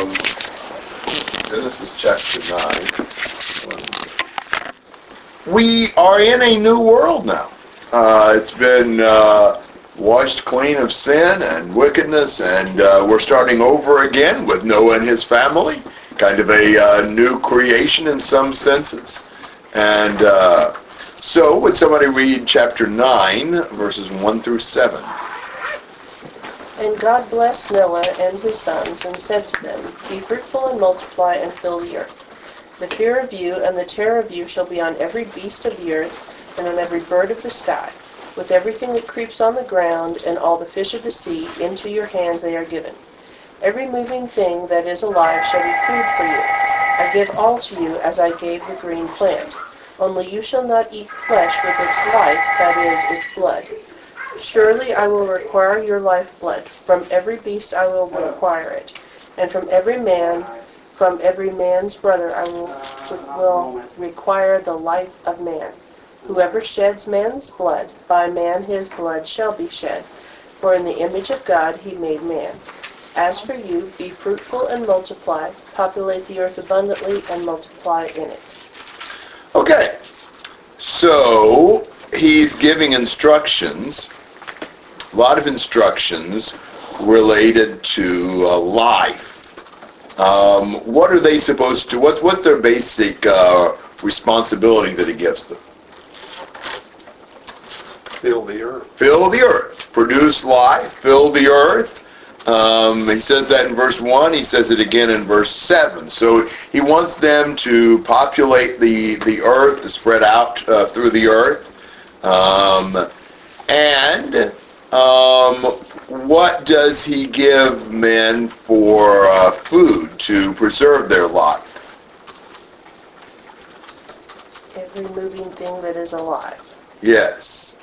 Um, Genesis chapter 9. We are in a new world now. Uh, it's been uh, washed clean of sin and wickedness, and uh, we're starting over again with Noah and his family. Kind of a uh, new creation in some senses. And uh, so, would somebody read chapter 9, verses 1 through 7? And God blessed Noah and his sons, and said to them, Be fruitful and multiply, and fill the earth. The fear of you and the terror of you shall be on every beast of the earth, and on every bird of the sky, with everything that creeps on the ground, and all the fish of the sea, into your hand they are given. Every moving thing that is alive shall be food for you. I give all to you as I gave the green plant. Only you shall not eat flesh with its life, that is, its blood. Surely I will require your lifeblood. From every beast I will require it. And from every man, from every man's brother I will, will require the life of man. Whoever sheds man's blood, by man his blood shall be shed. For in the image of God he made man. As for you, be fruitful and multiply, populate the earth abundantly and multiply in it. Okay, so he's giving instructions, a lot of instructions related to uh, life. Um, what are they supposed to, what's, what's their basic uh, responsibility that he gives them? Fill the earth. Fill the earth, produce life, fill the earth, um, he says that in verse 1. He says it again in verse 7. So he wants them to populate the, the earth, to spread out uh, through the earth. Um, and um, what does he give men for uh, food to preserve their life? Every moving thing that is alive. Yes.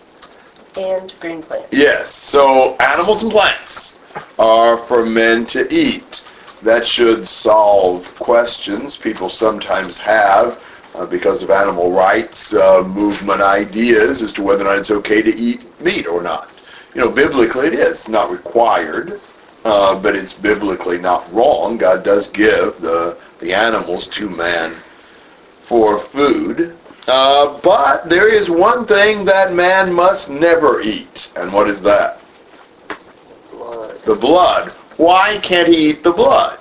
And green plants. Yes. So animals and plants are for men to eat. That should solve questions people sometimes have uh, because of animal rights uh, movement ideas as to whether or not it's okay to eat meat or not. You know, biblically it is not required, uh, but it's biblically not wrong. God does give the the animals to man for food. Uh, but there is one thing that man must never eat, and what is that? Blood. the blood. Why can't he eat the blood?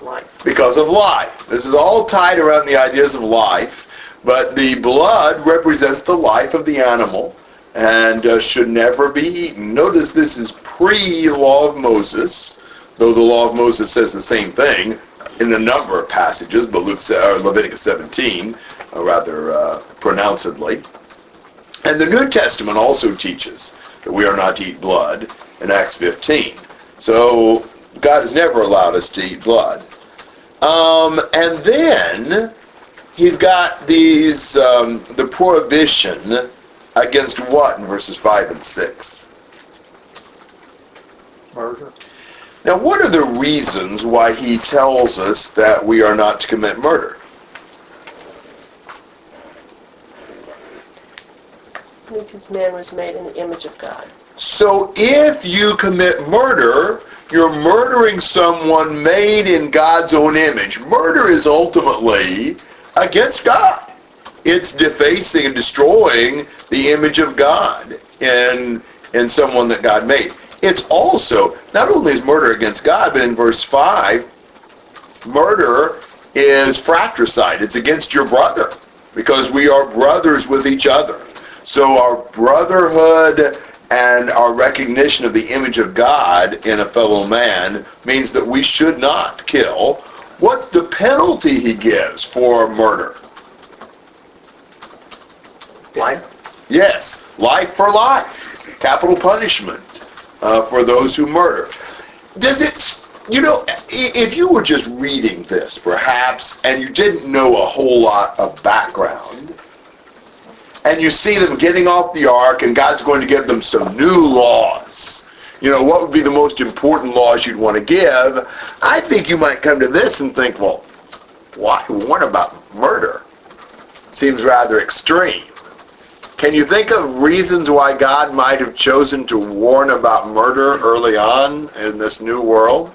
Life. Because of life. This is all tied around the ideas of life, but the blood represents the life of the animal and uh, should never be eaten. Notice this is pre-law of Moses, though the law of Moses says the same thing in a number of passages, but Luke, or Leviticus 17, uh, rather uh, pronouncedly. And the New Testament also teaches that we are not to eat blood in Acts 15. So God has never allowed us to eat blood. Um, and then he's got these um, the prohibition against what in verses 5 and 6? Murder. Now, what are the reasons why he tells us that we are not to commit murder? Because man was made in the image of God. So if you commit murder, you're murdering someone made in God's own image. Murder is ultimately against God. It's defacing and destroying the image of God in, in someone that God made. It's also, not only is murder against God, but in verse 5, murder is fratricide. It's against your brother because we are brothers with each other. So our brotherhood and our recognition of the image of God in a fellow man means that we should not kill. What's the penalty he gives for murder? Life. Yes, life for life. Capital punishment uh, for those who murder. Does it, you know, if you were just reading this, perhaps, and you didn't know a whole lot of background, and you see them getting off the ark and God's going to give them some new laws. You know, what would be the most important laws you'd want to give? I think you might come to this and think, well, why What about murder? Seems rather extreme. Can you think of reasons why God might have chosen to warn about murder early on in this new world?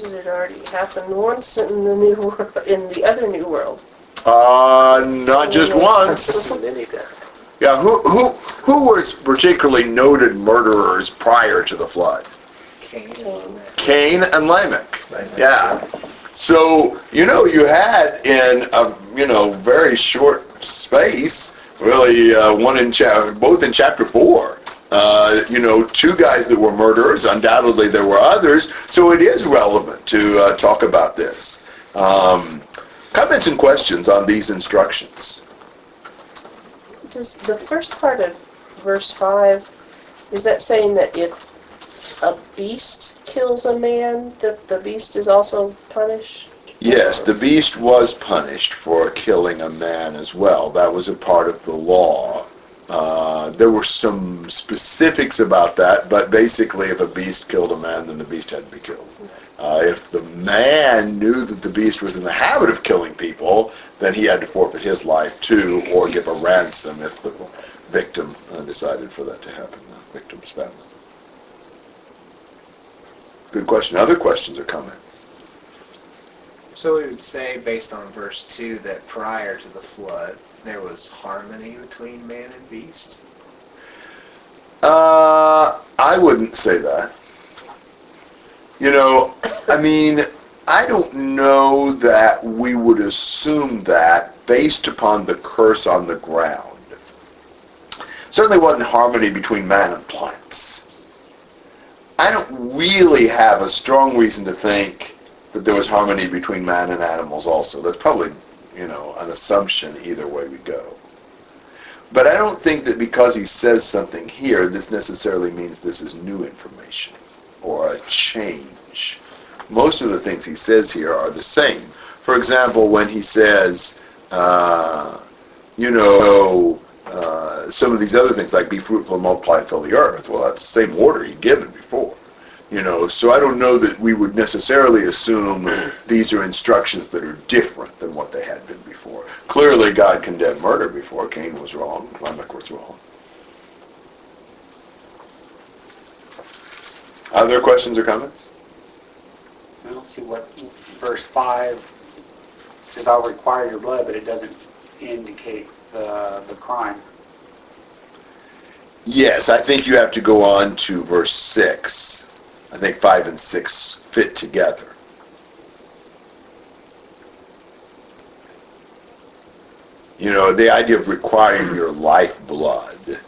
Did it already happened once in the new wor- in the other new world? Uh, not just once. Yeah, who who who was particularly noted murderers prior to the flood? Cain. Cain. Cain and Lamech. Lamech. Yeah. So you know you had in a you know very short space, really uh, one in cha- both in chapter four. Uh, you know, two guys that were murderers. Undoubtedly, there were others. So it is relevant to uh, talk about this. Um, comments and questions on these instructions. Does the first part of verse 5, is that saying that if a beast kills a man, that the beast is also punished? Yes, the beast was punished for killing a man as well. That was a part of the law. Uh, there were some specifics about that, but basically if a beast killed a man, then the beast had to be killed. Uh, if the man knew that the beast was in the habit of killing people, then he had to forfeit his life too, or give a ransom if the victim uh, decided for that to happen, the victim's family. Good question. Other questions or comments? So we would say, based on verse 2, that prior to the flood, there was harmony between man and beast? Uh, I wouldn't say that. You know, I mean, I don't know that we would assume that based upon the curse on the ground. Certainly wasn't harmony between man and plants. I don't really have a strong reason to think that there was harmony between man and animals also. That's probably, you know, an assumption either way we go. But I don't think that because he says something here, this necessarily means this is new information or a change. Most of the things he says here are the same. For example, when he says, uh, you know, uh, some of these other things like be fruitful and multiply fill the earth, well, that's the same order he'd given before. You know, so I don't know that we would necessarily assume these are instructions that are different than what they had been before. Clearly, God condemned murder before. Cain was wrong. Lamech was wrong. Other questions or comments? I don't see what verse 5 says, I'll require your blood, but it doesn't indicate the, the crime. Yes, I think you have to go on to verse 6. I think 5 and 6 fit together. You know, the idea of requiring your lifeblood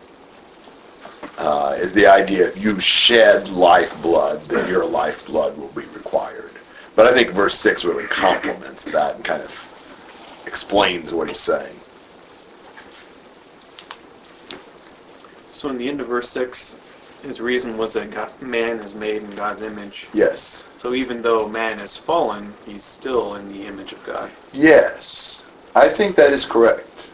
uh, is the idea if you shed lifeblood, then your lifeblood will be required. But I think verse 6 really complements that and kind of explains what he's saying. So in the end of verse 6, his reason was that God, man is made in God's image. Yes. So even though man is fallen, he's still in the image of God. Yes, I think that is correct.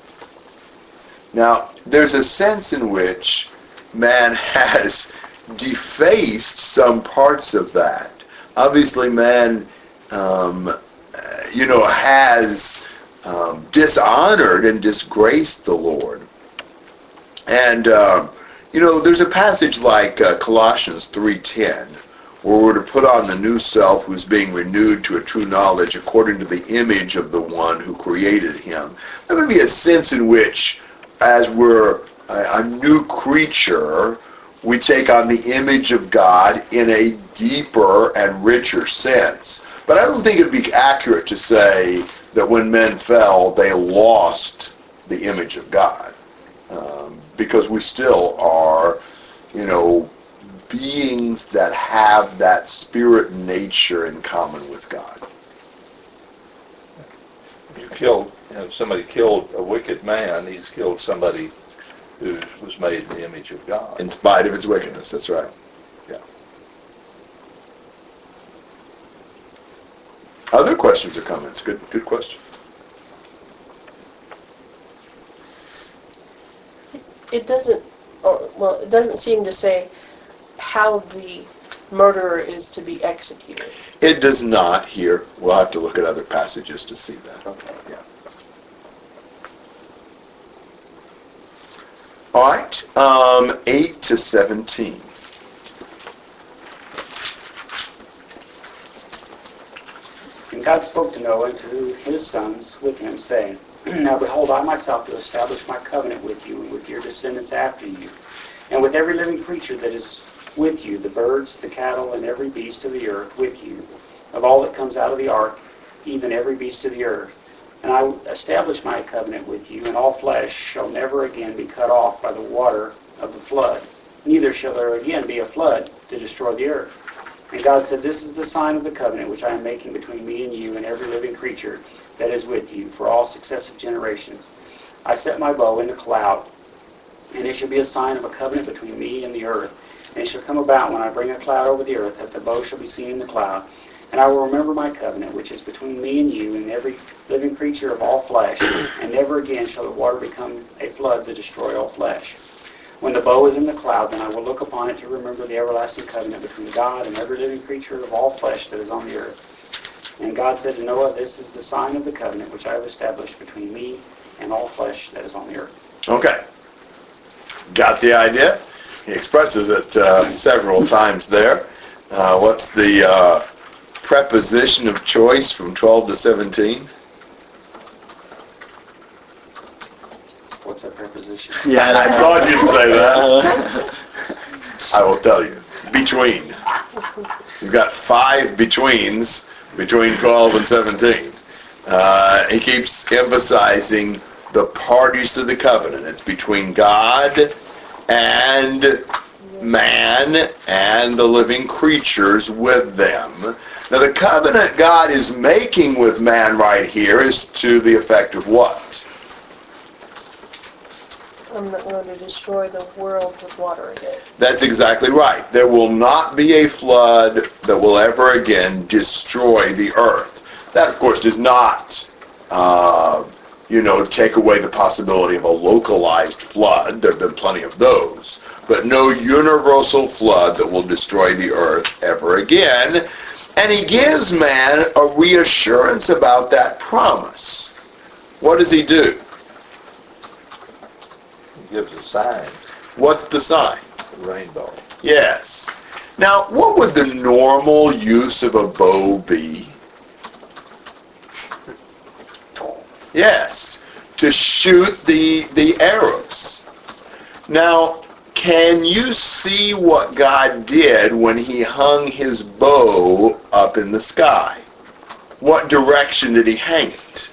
Now, there's a sense in which man has defaced some parts of that. Obviously, man, um, uh, you know, has um, dishonored and disgraced the Lord. And, um, you know, there's a passage like uh, Colossians 3.10 where we're to put on the new self who's being renewed to a true knowledge according to the image of the one who created him. There would be a sense in which, as we're a, a new creature, we take on the image of God in a deeper and richer sense. But I don't think it would be accurate to say that when men fell, they lost the image of God. Um, because we still are, you know, beings that have that spirit nature in common with God. You killed, you know, somebody killed a wicked man, he's killed somebody who was made in the image of God. In spite of his wickedness, that's right. Yeah. Other questions or comments? Good, good question. It doesn't, or, well, it doesn't seem to say how the murderer is to be executed. It does not here. We'll have to look at other passages to see that. Okay. Yeah. All right, um, 8 to 17. And God spoke to Noah and to his sons with him, saying, Now behold, I myself do establish my covenant with you and with your descendants after you, and with every living creature that is with you, the birds, the cattle, and every beast of the earth with you, of all that comes out of the ark, even every beast of the earth. And I will establish my covenant with you, and all flesh shall never again be cut off by the water of the flood. Neither shall there again be a flood to destroy the earth. And God said, This is the sign of the covenant which I am making between me and you and every living creature that is with you for all successive generations. I set my bow in the cloud, and it shall be a sign of a covenant between me and the earth. And it shall come about when I bring a cloud over the earth that the bow shall be seen in the cloud. And I will remember my covenant, which is between me and you and every living creature of all flesh, and never again shall the water become a flood to destroy all flesh. When the bow is in the cloud, then I will look upon it to remember the everlasting covenant between God and every living creature of all flesh that is on the earth. And God said to Noah, This is the sign of the covenant which I have established between me and all flesh that is on the earth. Okay. Got the idea? He expresses it uh, several times there. Uh, what's the uh, preposition of choice from 12 to 17? What's that preposition? Yeah, I thought you'd say that. I will tell you. Between. You've got five betweens between 12 and 17. Uh, he keeps emphasizing the parties to the covenant. It's between God and man and the living creatures with them. Now the covenant God is making with man right here is to the effect of what? To destroy the world with water again. That's exactly right. There will not be a flood that will ever again destroy the earth. That, of course, does not, uh, you know, take away the possibility of a localized flood. There have been plenty of those. But no universal flood that will destroy the earth ever again. And he gives man a reassurance about that promise. What does he do? Gives a sign, What's the sign? the rainbow. Yes. Now, what would the normal use of a bow be? Yes, to shoot the the arrows. Now, can you see what God did when he hung his bow up in the sky? What direction did he hang it?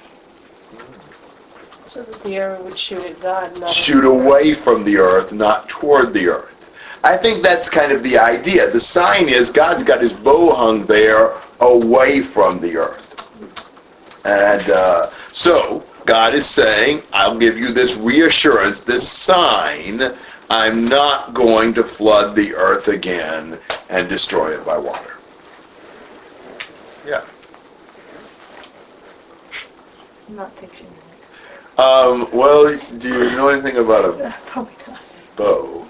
So that the arrow would shoot at God, not shoot away from the earth, not toward the earth. I think that's kind of the idea. The sign is God's got his bow hung there away from the earth. And uh, so God is saying, I'll give you this reassurance, this sign. I'm not going to flood the earth again and destroy it by water. Yeah. I'm Not fiction. Um, well, do you know anything about a Probably not. bow?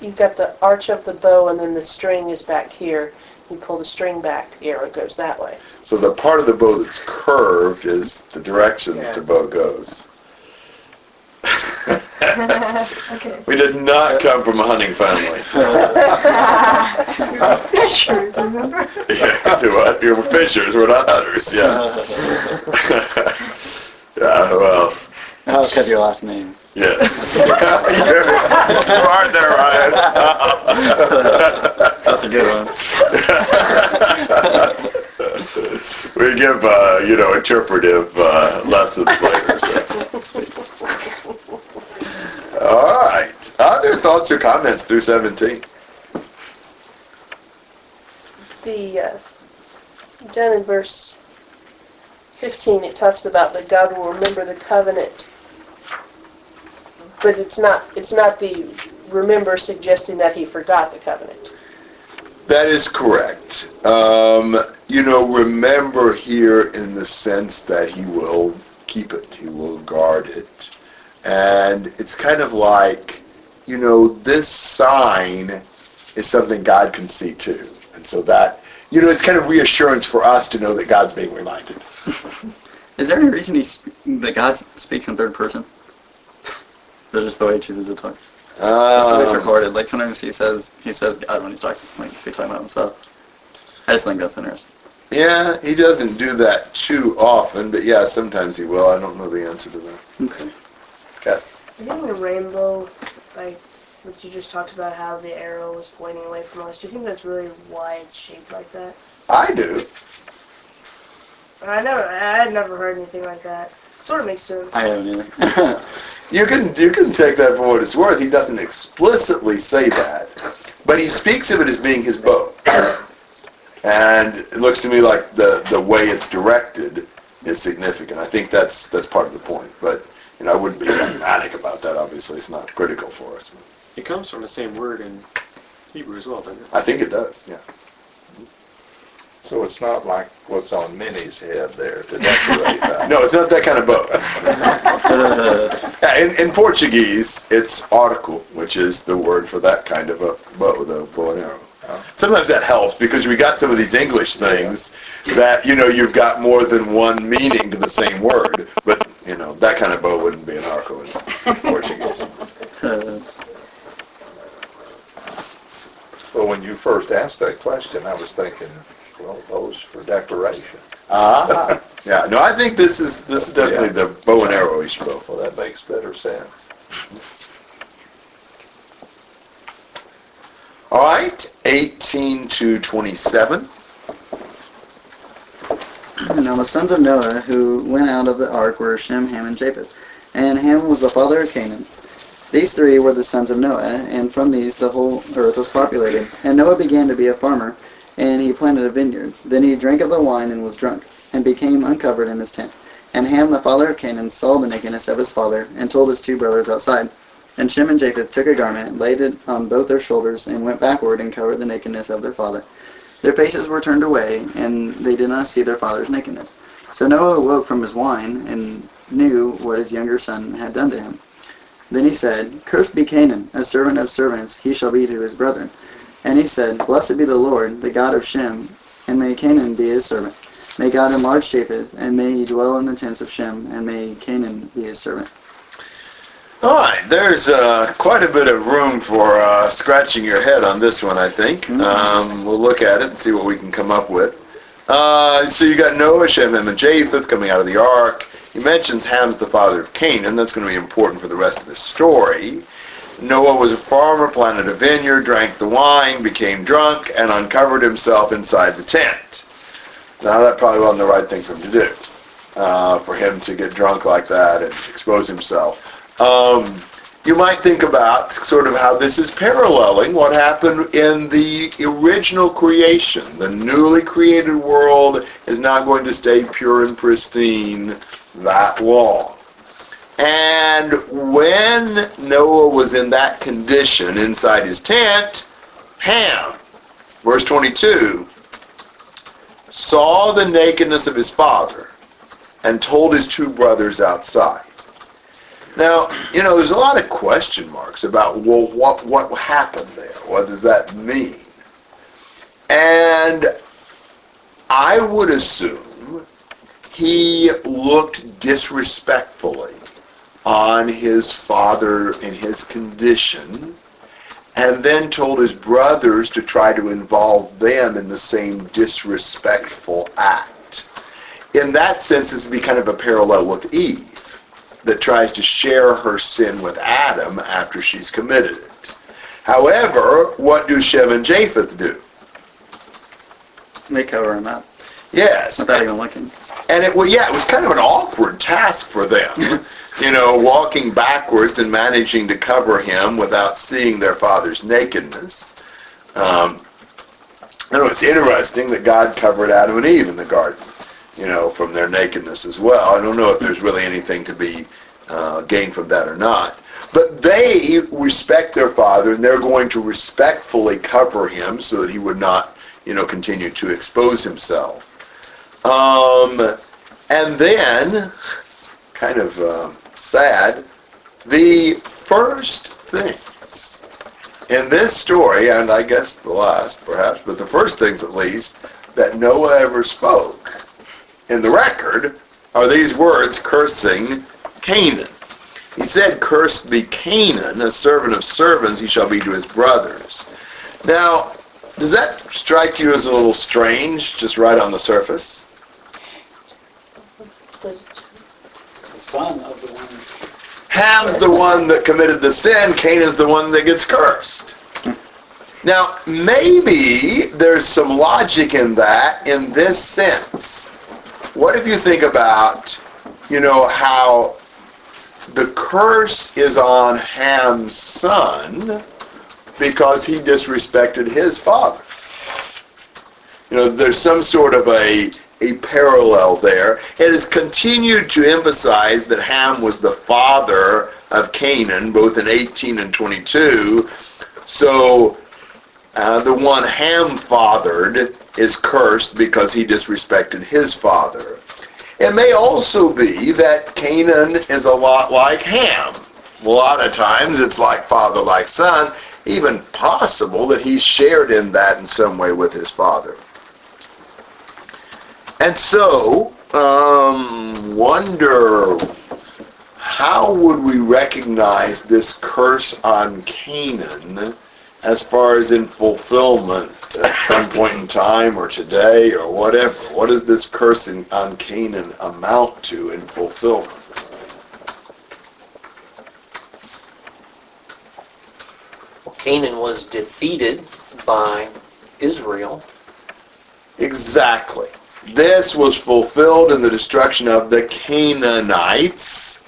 You've got the arch of the bow, and then the string is back here. You pull the string back, the arrow goes that way. So the part of the bow that's curved is the direction that the bow goes. okay. we did not come from a hunting family. Fishers, remember? yeah, do what? You're fishers, we're not hunters, yeah. yeah, well, Oh, because of your last name. yes. you are there, Ryan. That's a good one. we give, uh, you know, interpretive uh, lessons later. So. All right. Other thoughts or comments through 17? The uh, down in verse 15, it talks about that God will remember the covenant, but it's not it's not the remember suggesting that He forgot the covenant. That is correct. Um, you know, remember here in the sense that he will keep it, he will guard it. And it's kind of like, you know, this sign is something God can see too. And so that, you know, it's kind of reassurance for us to know that God's being reminded. Is there any reason he sp- that God speaks in third person? That's just the way he chooses to talk. That's the way it's Um, recorded. Like sometimes he says he says God when he's talking, like if he's talking about himself. I just think that's interesting. Yeah, he doesn't do that too often, but yeah, sometimes he will. I don't know the answer to that. Okay. Yes. I think the rainbow, like what you just talked about, how the arrow was pointing away from us. Do you think that's really why it's shaped like that? I do. I never, I had never heard anything like that. Sort of makes sense. I haven't either. You can you can take that for what it's worth. He doesn't explicitly say that, but he speaks of it as being his bow. And it looks to me like the the way it's directed is significant. I think that's that's part of the point. But you know, I wouldn't be dogmatic about that. Obviously, it's not critical for us. It comes from the same word in Hebrew as well, doesn't it? I think it does. Yeah. So it's not like what's on Minnie's head there to decorate that. No, it's not that kind of bow. Yeah, in, in Portuguese, it's arco, which is the word for that kind of a bow, the bow and arrow. Sometimes that helps because we got some of these English things that, you know, you've got more than one meaning to the same word. But, you know, that kind of bow wouldn't be an arco in Portuguese. Well, when you first asked that question, I was thinking, well, those for decoration. Ah, yeah. No, I think this is this is definitely the bow and arrow-ish bow. Well, that makes better sense. All right, 18 to 27. Now the sons of Noah who went out of the ark were Shem, Ham, and Japheth. And Ham was the father of Canaan. These three were the sons of Noah, and from these the whole earth was populated. And Noah began to be a farmer, and he planted a vineyard. Then he drank of the wine and was drunk, and became uncovered in his tent. And Ham, the father of Canaan, saw the nakedness of his father, and told his two brothers outside. And Shem and Japheth took a garment, laid it on both their shoulders, and went backward and covered the nakedness of their father. Their faces were turned away, and they did not see their father's nakedness. So Noah awoke from his wine, and knew what his younger son had done to him. Then he said, Cursed be Canaan, a servant of servants, he shall be to his brethren. And he said, Blessed be the Lord, the God of Shem, and may Canaan be his servant. May God enlarge Japheth, and may he dwell in the tents of Shem, and may Canaan be his servant. All right, there's uh, quite a bit of room for uh, scratching your head on this one, I think. Mhm. Um, we'll look at it and see what we can come up with. Uh, so you got Noah, Shem, Ham, and Japheth coming out of the ark. He mentions Ham's the father of Canaan. That's going to be important for the rest of the story. Noah was a farmer, planted a vineyard, drank the wine, became drunk, and uncovered himself inside the tent. Now that probably wasn't the right thing for him to do, uh, for him to get drunk like that and expose himself. Um, you might think about sort of how this is paralleling what happened in the original creation. The newly created world is not going to stay pure and pristine that long. And when Noah was in that condition inside his tent, Ham, verse 22, saw the nakedness of his father and told his two brothers outside. Now, you know, there's a lot of question marks about, well, what, what happened there? What does that mean? And I would assume he looked disrespectfully on his father in his condition and then told his brothers to try to involve them in the same disrespectful act. In that sense, this would be kind of a parallel with Eve that tries to share her sin with Adam after she's committed it. However, what do Shem and Japheth do? They cover him up Yes, without even looking. and it well, yeah, it was kind of an awkward task for them. you know, walking backwards and managing to cover him without seeing their father's nakedness. Um, I know it's interesting that God covered Adam and Eve in the garden, you know, from their nakedness as well. I don't know if there's really anything to be uh, gained from that or not. But they respect their father, and they're going to respectfully cover him so that he would not, you know, continue to expose himself. Um, and then, kind of uh, sad, the first things in this story, and I guess the last perhaps, but the first things at least, that Noah ever spoke in the record are these words cursing Canaan. He said, Cursed be Canaan, a servant of servants he shall be to his brothers. Now, Does that strike you as a little strange, just right on the surface? Was- The son of the one. Ham's the one that committed the sin, Canaan is the one that gets cursed. Now, maybe there's some logic in that in this sense. What if you think about, you know, how the curse is on Ham's son because he disrespected his father. You know, there's some sort of a a parallel there. It has continued to emphasize that Ham was the father of Canaan, both in 18 and 22. So uh, the one Ham fathered is cursed because he disrespected his father. It may also be that Canaan is a lot like Ham. A lot of times it's like father, like son. Even possible that he shared in that in some way with his father. And so, um, wonder how would we recognize this curse on Canaan as far as in fulfillment at some point in time or today or whatever? What does this curse in, on Canaan amount to in fulfillment? Canaan was defeated by Israel. Exactly. This was fulfilled in the destruction of the Canaanites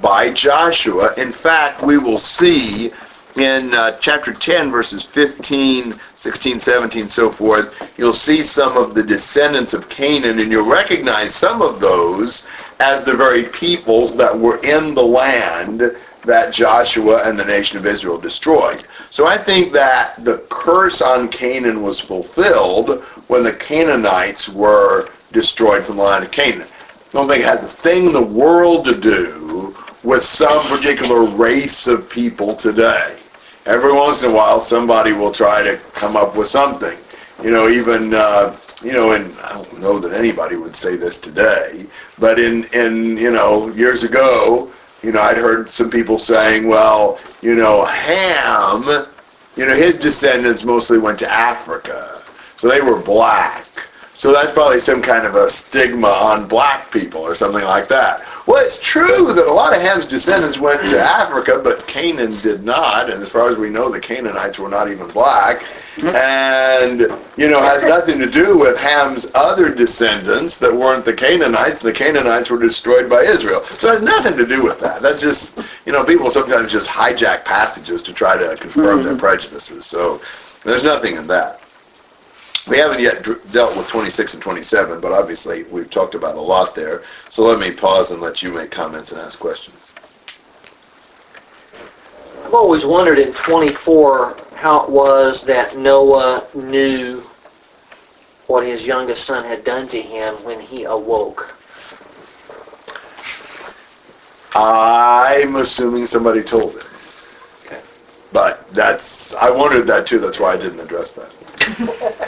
by Joshua. In fact, we will see in uh, chapter 10, verses 15, 16, 17, so forth, you'll see some of the descendants of Canaan, and you'll recognize some of those as the very peoples that were in the land that Joshua and the nation of Israel destroyed. So I think that the curse on Canaan was fulfilled when the Canaanites were destroyed from the land of Canaan. I don't think it has a thing in the world to do with some particular race of people today. Every once in a while, somebody will try to come up with something. You know, even uh, you know, and I don't know that anybody would say this today, but in in you know years ago, you know, I'd heard some people saying, well, you know, Ham, you know, his descendants mostly went to Africa, so they were black. So that's probably some kind of a stigma on black people or something like that. Well, it's true that a lot of Ham's descendants went to mm-hmm. Africa, but Canaan did not. And as far as we know, the Canaanites were not even black. Mm-hmm. And, you know, has nothing to do with Ham's other descendants that weren't the Canaanites. The Canaanites were destroyed by Israel. So it has nothing to do with that. That's just, you know, people sometimes just hijack passages to try to confirm their mm-hmm. prejudices. So there's nothing in that. We haven't yet dealt with 26 and 27, but obviously we've talked about a lot there. So let me pause and let you make comments and ask questions. I've always wondered in 24 how it was that Noah knew what his youngest son had done to him when he awoke. I'm assuming somebody told him. Okay. But that's, I wondered that too, that's why I didn't address that.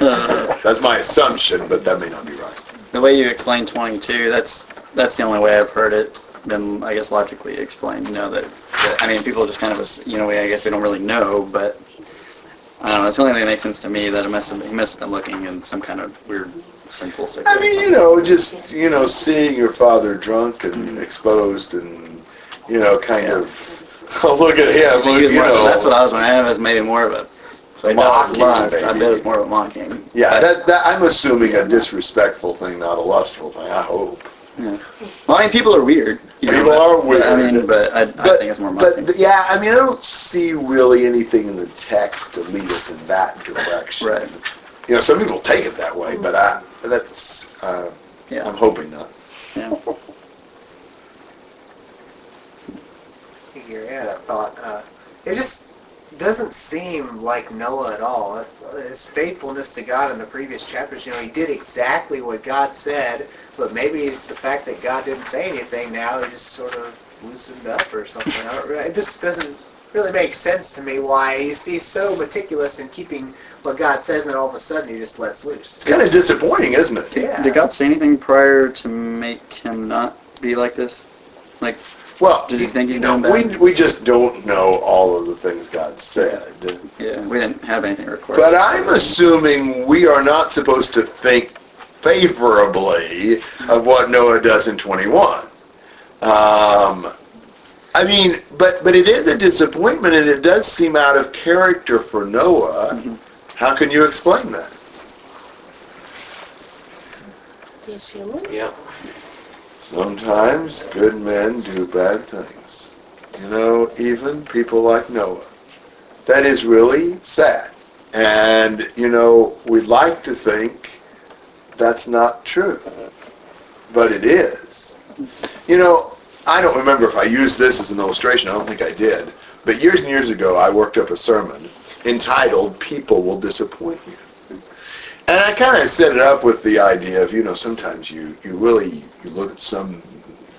Uh, That's my assumption, but that may not be right. The way you explain 22, that's that's the only way I've heard it been, I guess, logically explained. You know that, that I mean, people just kind of, ass- you know, we, I guess we don't really know, but I don't know. It's the only thing that makes sense to me that it must have, he must have been looking in some kind of weird sinful sick. I mean, you know, just, you know, seeing your father drunk and exposed and, you know, kind of, look at him, look, you know. that's what I was wondering. It was maybe more of a I know it's Mocking, lust. I maybe. bet it's more of a mocking. Yeah, that, that, I'm assuming a disrespectful thing, not a lustful thing, I hope. Well, I mean, people are weird. you know, People but- are weird. I mean, but I, I think it's more mocking. but, yeah, I mean, I don't see really anything in the text to lead us in that direction. Right. You know, some people take it that way, but I, that's, uh, Yeah. I'm hoping not. yeah. Here, yeah, that thought. Uh, it just doesn't seem like Noah at all. His faithfulness to God in the previous chapters, you know, he did exactly what God said, but maybe it's the fact that God didn't say anything now, he just sort of loosened up or something. I don't really, it just doesn't really make sense to me why he's, he's so meticulous in keeping what God says and all of a sudden he just lets loose. It's kind of disappointing, isn't it? Yeah. Did God say anything prior to make him not be like this? Like, Well, Did you think you he'd know, done we, bad? we just don't know all of the things God said. Yeah, we didn't have anything recorded. But I'm assuming we are not supposed to think favorably of what Noah does in 21. Um, I mean, but but it is a disappointment, and it does seem out of character for Noah. Mhm. How can you explain that? He's human. Yeah. Sometimes good men do bad things. You know, even people like Noah. That is really sad. And, you know, we'd like to think that's not true. But it is. You know, I don't remember if I used this as an illustration. I don't think I did. But years and years ago, I worked up a sermon entitled People Will Disappoint You. And I kind of set it up with the idea of, you know, sometimes you, you really, you look at some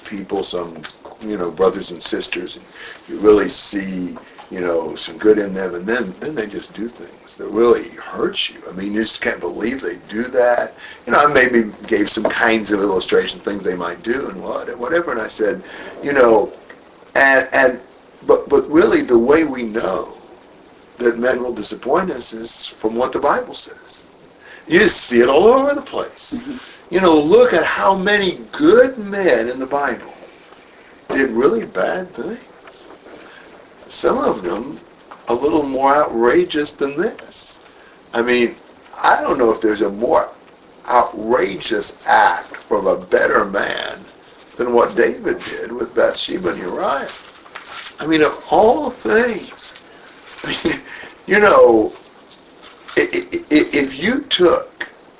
people, some, you know, brothers and sisters, and you really see, you know, some good in them, and then, then they just do things that really hurt you. I mean, you just can't believe they do that. You know, I maybe gave some kinds of illustration, things they might do and what, and whatever, and I said, you know, and, and, but, but really the way we know that men will disappoint us is from what the Bible says. You just see it all over the place. Mm-hmm. You know, look at how many good men in the Bible did really bad things. Some of them a little more outrageous than this. I mean, I don't know if there's a more outrageous act from a better man than what David did with Bathsheba and Uriah. I mean, of all things, I mean, you know, if you took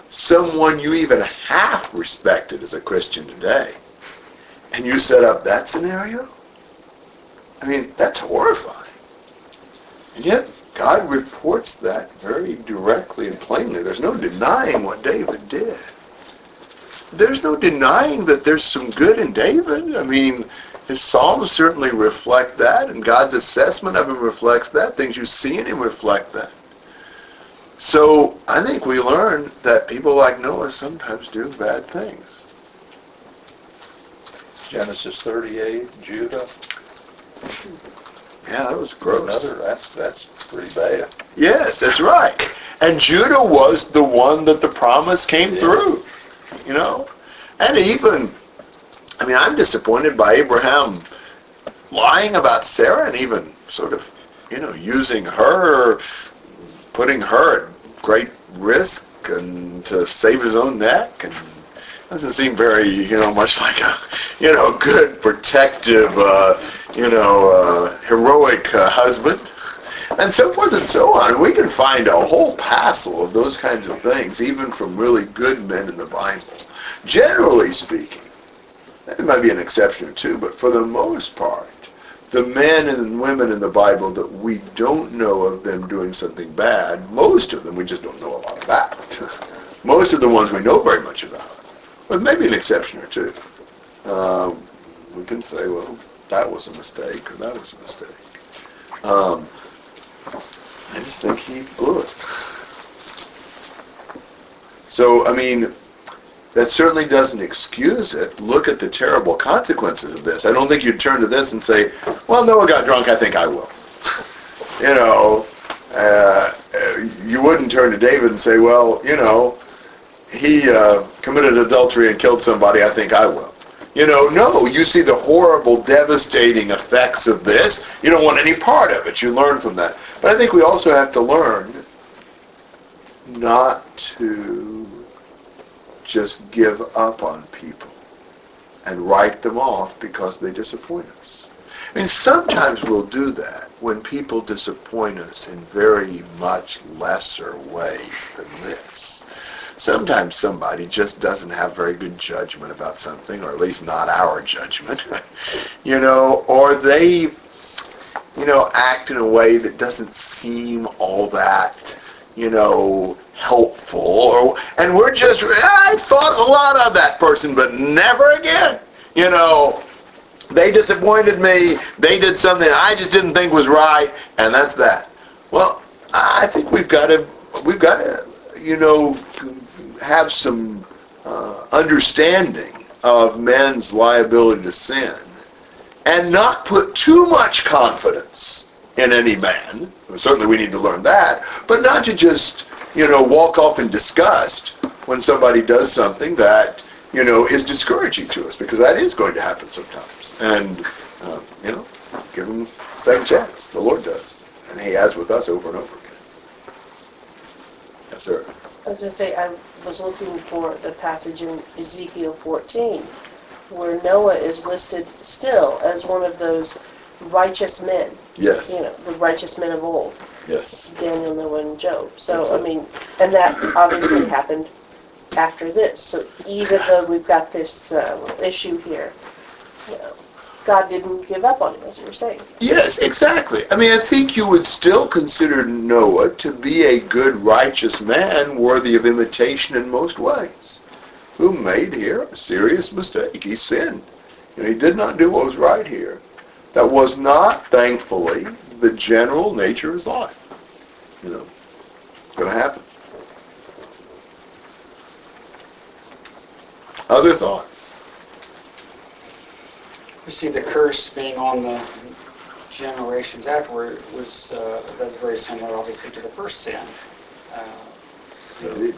someone you even half respected as a Christian today, and you set up that scenario, I mean, that's horrifying. And yet, God reports that very directly and plainly. There's no denying what David did. There's no denying that there's some good in David. I mean, his Psalms certainly reflect that, and God's assessment of him reflects that. Things you see in him reflect that. So I think we learn that people like Noah sometimes do bad things. Genesis 38, Judah, Yeah, that was gross. another, that's, that's pretty bad. Yes, that's right. And Judah was the one that the promise came Yeah. through. You know? And even, I mean, I'm disappointed by Abraham lying about Sarah and even sort of, you know, using her, putting her at great risk and to save his own neck and doesn't seem very, you know, much like a, you know, good, protective, uh, you know, uh, heroic uh, husband and so forth and so on. We can find a whole passel of those kinds of things, even from really good men in the Bible. Generally speaking, there might be an exception or two, but for the most part, the men and women in the Bible that we don't know of them doing something bad, most of them we just don't know a lot about. most of the ones we know very much about, with maybe an exception or two. Um, we can say, well, that was a mistake or that was a mistake. Um, I just think he blew it. So, I mean, that certainly doesn't excuse it. Look at the terrible consequences of this. I don't think you'd turn to this and say, well, Noah got drunk, I think I will. you know, uh, you wouldn't turn to David and say, well, you know, he uh, committed adultery and killed somebody, I think I will. You know, no, you see the horrible, devastating effects of this. You don't want any part of it. You learn from that. But I think we also have to learn not to just give up on people and write them off because they disappoint us. Mean, sometimes we'll do that when people disappoint us in very much lesser ways than this. Sometimes somebody just doesn't have very good judgment about something, or at least not our judgment, you know, or they, you know, act in a way that doesn't seem all that, you know, helpful, or, and we're just, I thought a lot of that person, but never again, you know, they disappointed me, they did something I just didn't think was right, and that's that. Well, I think we've got to, we've got to, you know, have some uh, understanding of men's liability to sin and not put too much confidence in any man. Certainly we need to learn that, but not to just, you know, walk off in disgust when somebody does something that, you know, is discouraging to us, because that is going to happen sometimes. And, um, you know, give them a second chance. The Lord does. And he has with us over and over again. Yes, sir. I was going to say, I was looking for the passage in Ezekiel 14 where Noah is listed still as one of those righteous men, Yes. you know, the righteous men of old, Yes. Daniel, Noah, and Job. So. I mean, and that obviously happened after this. So even though we've got this uh, issue here, you know, God didn't give up on him, as you were saying. Yes, exactly. I mean, I think you would still consider Noah to be a good, righteous man worthy of imitation in most ways, who made here a serious mistake. He sinned. You know, he did not do what was right here. That was not, thankfully, the general nature of his life. You know, it's going to happen. Other thoughts? We see the curse being on the generations afterward was, uh, that's very similar, obviously, to the first sin. Uh, Indeed.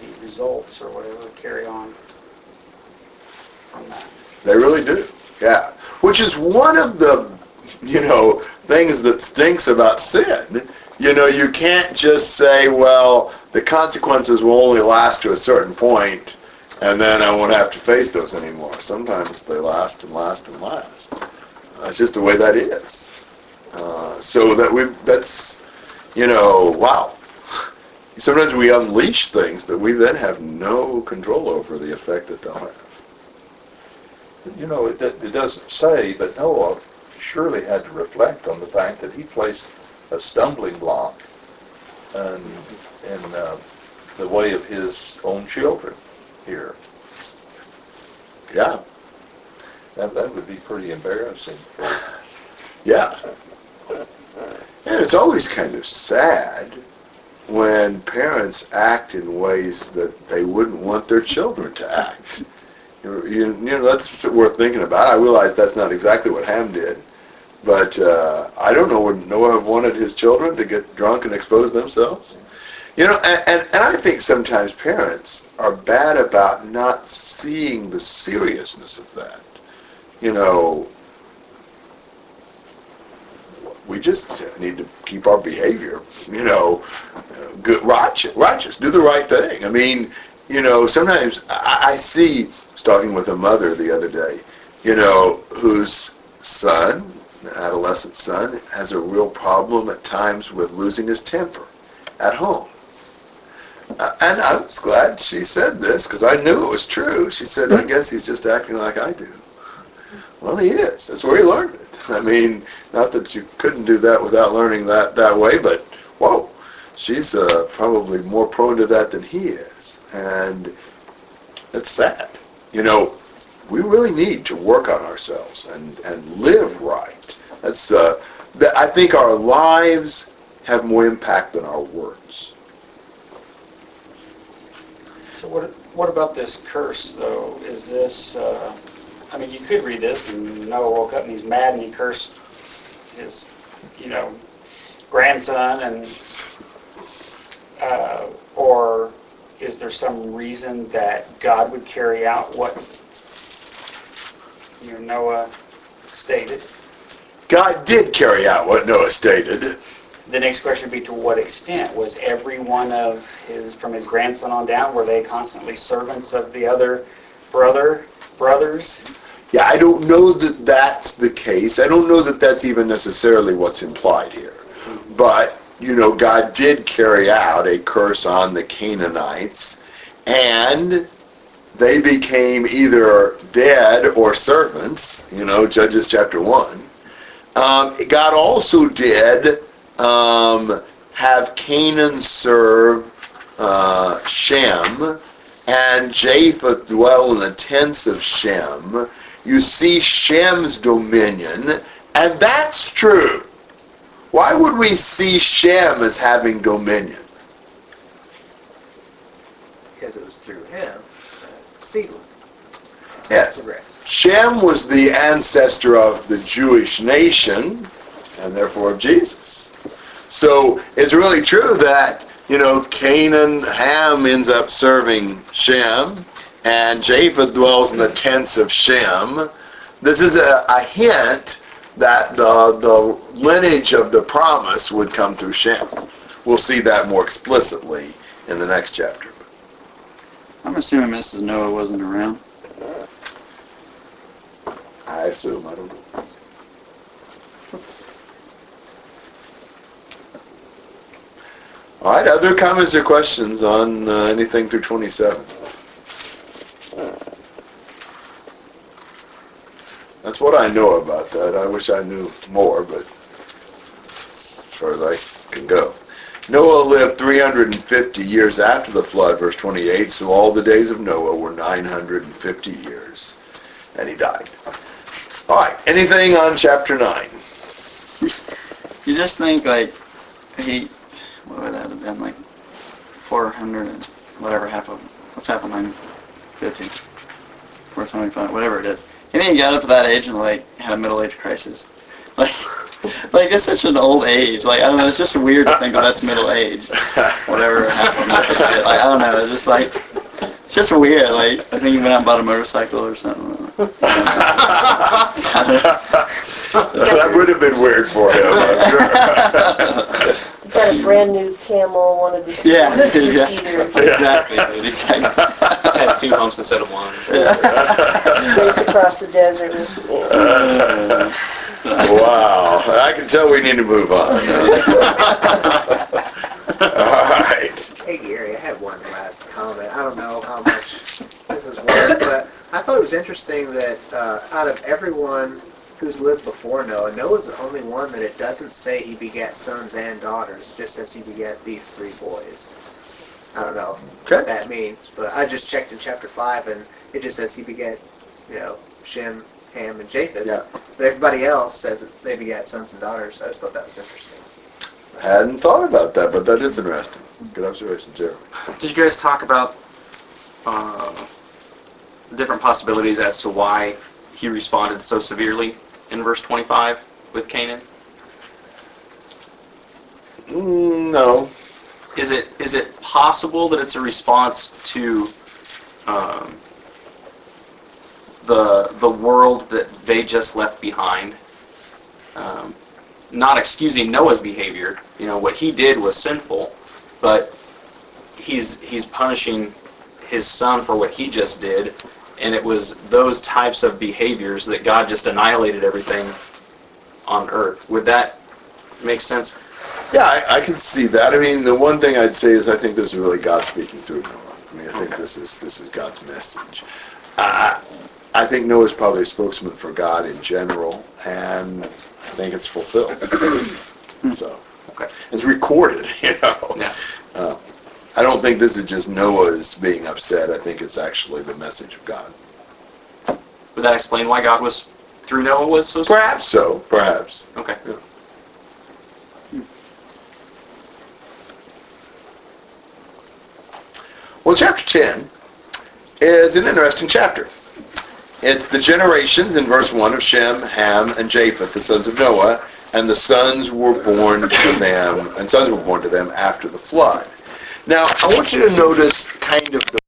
The results or whatever carry on from that. They really do. Yeah. Which is one of the, you know, things that stinks about sin. You know, you can't just say, well, the consequences will only last to a certain point, and then I won't have to face those anymore. Sometimes they last and last and last. That's just the way that is. Uh, so that we, that's, you know, wow. Sometimes we unleash things that we then have no control over the effect that they'll have. You know, it, it doesn't say, but Noah surely had to reflect on the fact that he placed a stumbling block in, in uh, the way of his own children here. Yeah. That, that would be pretty embarrassing. Yeah. And it's always kind of sad when parents act in ways that they wouldn't want their children to act. You, you, know, that's worth thinking about. I realize that's not exactly what Ham did, but uh, I don't know would Noah have wanted his children to get drunk and expose themselves? You know, and, and, and I think sometimes parents are bad about not seeing the seriousness of that. You know, we just need to keep our behavior, you know, good, righteous, righteous, do the right thing. I mean, you know, sometimes I, I see, Talking with a mother the other day, you know, whose son, adolescent son, has a real problem at times with losing his temper at home. Uh, and I was glad she said this because I knew it was true. She said, I guess he's just acting like I do. Well, he is. That's where he learned it. I mean, not that you couldn't do that without learning that that way, but whoa, she's uh, probably more prone to that than he is, and it's sad. You know, we really need to work on ourselves and and live right. That's uh, that I think our lives have more impact than our words. So what, what about this curse, though? Is this, uh, I mean, you could read this, and Noah woke up and he's mad and he cursed his, you know, grandson, and, uh, or is there some reason that God would carry out what, you know, Noah stated? God did carry out what Noah stated. The next question would be to what extent? Was every one of his, from his grandson on down, were they constantly servants of the other brother, brothers? Yeah, I don't know that that's the case. I don't know that that's even necessarily what's implied here. Mm-hmm. But, you know, God did carry out a curse on the Canaanites, and they became either dead or servants, you know, Judges chapter 1. Um, God also did um, have Canaan serve uh, Shem, and Japheth dwell in the tents of Shem. You see Shem's dominion, and that's true. Why would we see Shem as having dominion? because it was through him seed Yes. Shem was the ancestor of the Jewish nation, and therefore of Jesus. So it's really true that, you know, Canaan, Ham ends up serving Shem, and Japheth dwells in the tents of Shem. This is a, a hint that the, the lineage of the promise would come through Shem. We'll see that more explicitly in the next chapter. I'm assuming Mrs. Noah wasn't around. I assume, I don't know. All right, other comments or questions on uh, anything through 27? That's what I know about that. I wish I knew more, but as far as I can go. Noah lived 350 years after the flood, verse 28, so all the days of Noah were 950 years, and he died. All right, anything on chapter 9? You just think like he, what would that have been like, 400 and whatever half of what's half of 950, 475, whatever it is. And then he got up to that age and like had a middle age crisis. Like, like it's such an old age. Like I don't know, it's just weird to think that that's middle age. Whatever happened. Like I don't know, it's just like it's just weird. Like I think he went out and bought a motorcycle or something. that would have been weird for him, I'm sure. Got a brand new camel, one of the Yeah, yeah. two-seater, exactly. Dude. He's like, had two humps instead of one. race across the desert with wow, I can tell we need to move on. All right. Hey Gary, I had one last comment. I don't know how much this is worth, but I thought it was interesting that uh, out of everyone who's lived before Noah, Noah's the only one that it doesn't say he begat sons and daughters. It just says he begat these three boys. I don't know Okay. what that means, but I just checked in chapter 5 and it just says he begat, you know, Shem, Ham, and Japheth. Yeah. But everybody else says that they begat sons and daughters. I just thought that was interesting. I hadn't thought about that, but that is interesting. Good observation, Jeremy. Did you guys talk about uh, different possibilities as to why he responded so severely in verse 25 with Canaan? No. Is it is it possible that it's a response to um, the the world that they just left behind? Um, not excusing Noah's behavior. You know what he did was sinful, but he's he's punishing his son for what he just did, and it was those types of behaviors that God just annihilated everything on earth. Would that make sense? Yeah, I, I can see that. I mean, the one thing I'd say is I think this is really God speaking through Noah. I mean, I think this is this is God's message. I I think Noah's probably a spokesman for God in general, and I think it's fulfilled. so Okay. it's recorded, you know. Yeah. Uh, I don't think this is just Noah's being upset. I think it's actually the message of God. Would that explain why God was through Noah was so? Perhaps so. Perhaps. Okay. Well, chapter 10 is an interesting chapter. It's the generations in verse 1 of Shem, Ham, and Japheth, the sons of Noah, and the sons were born to them, and sons were born to them after the flood. Now, I want you to notice kind of the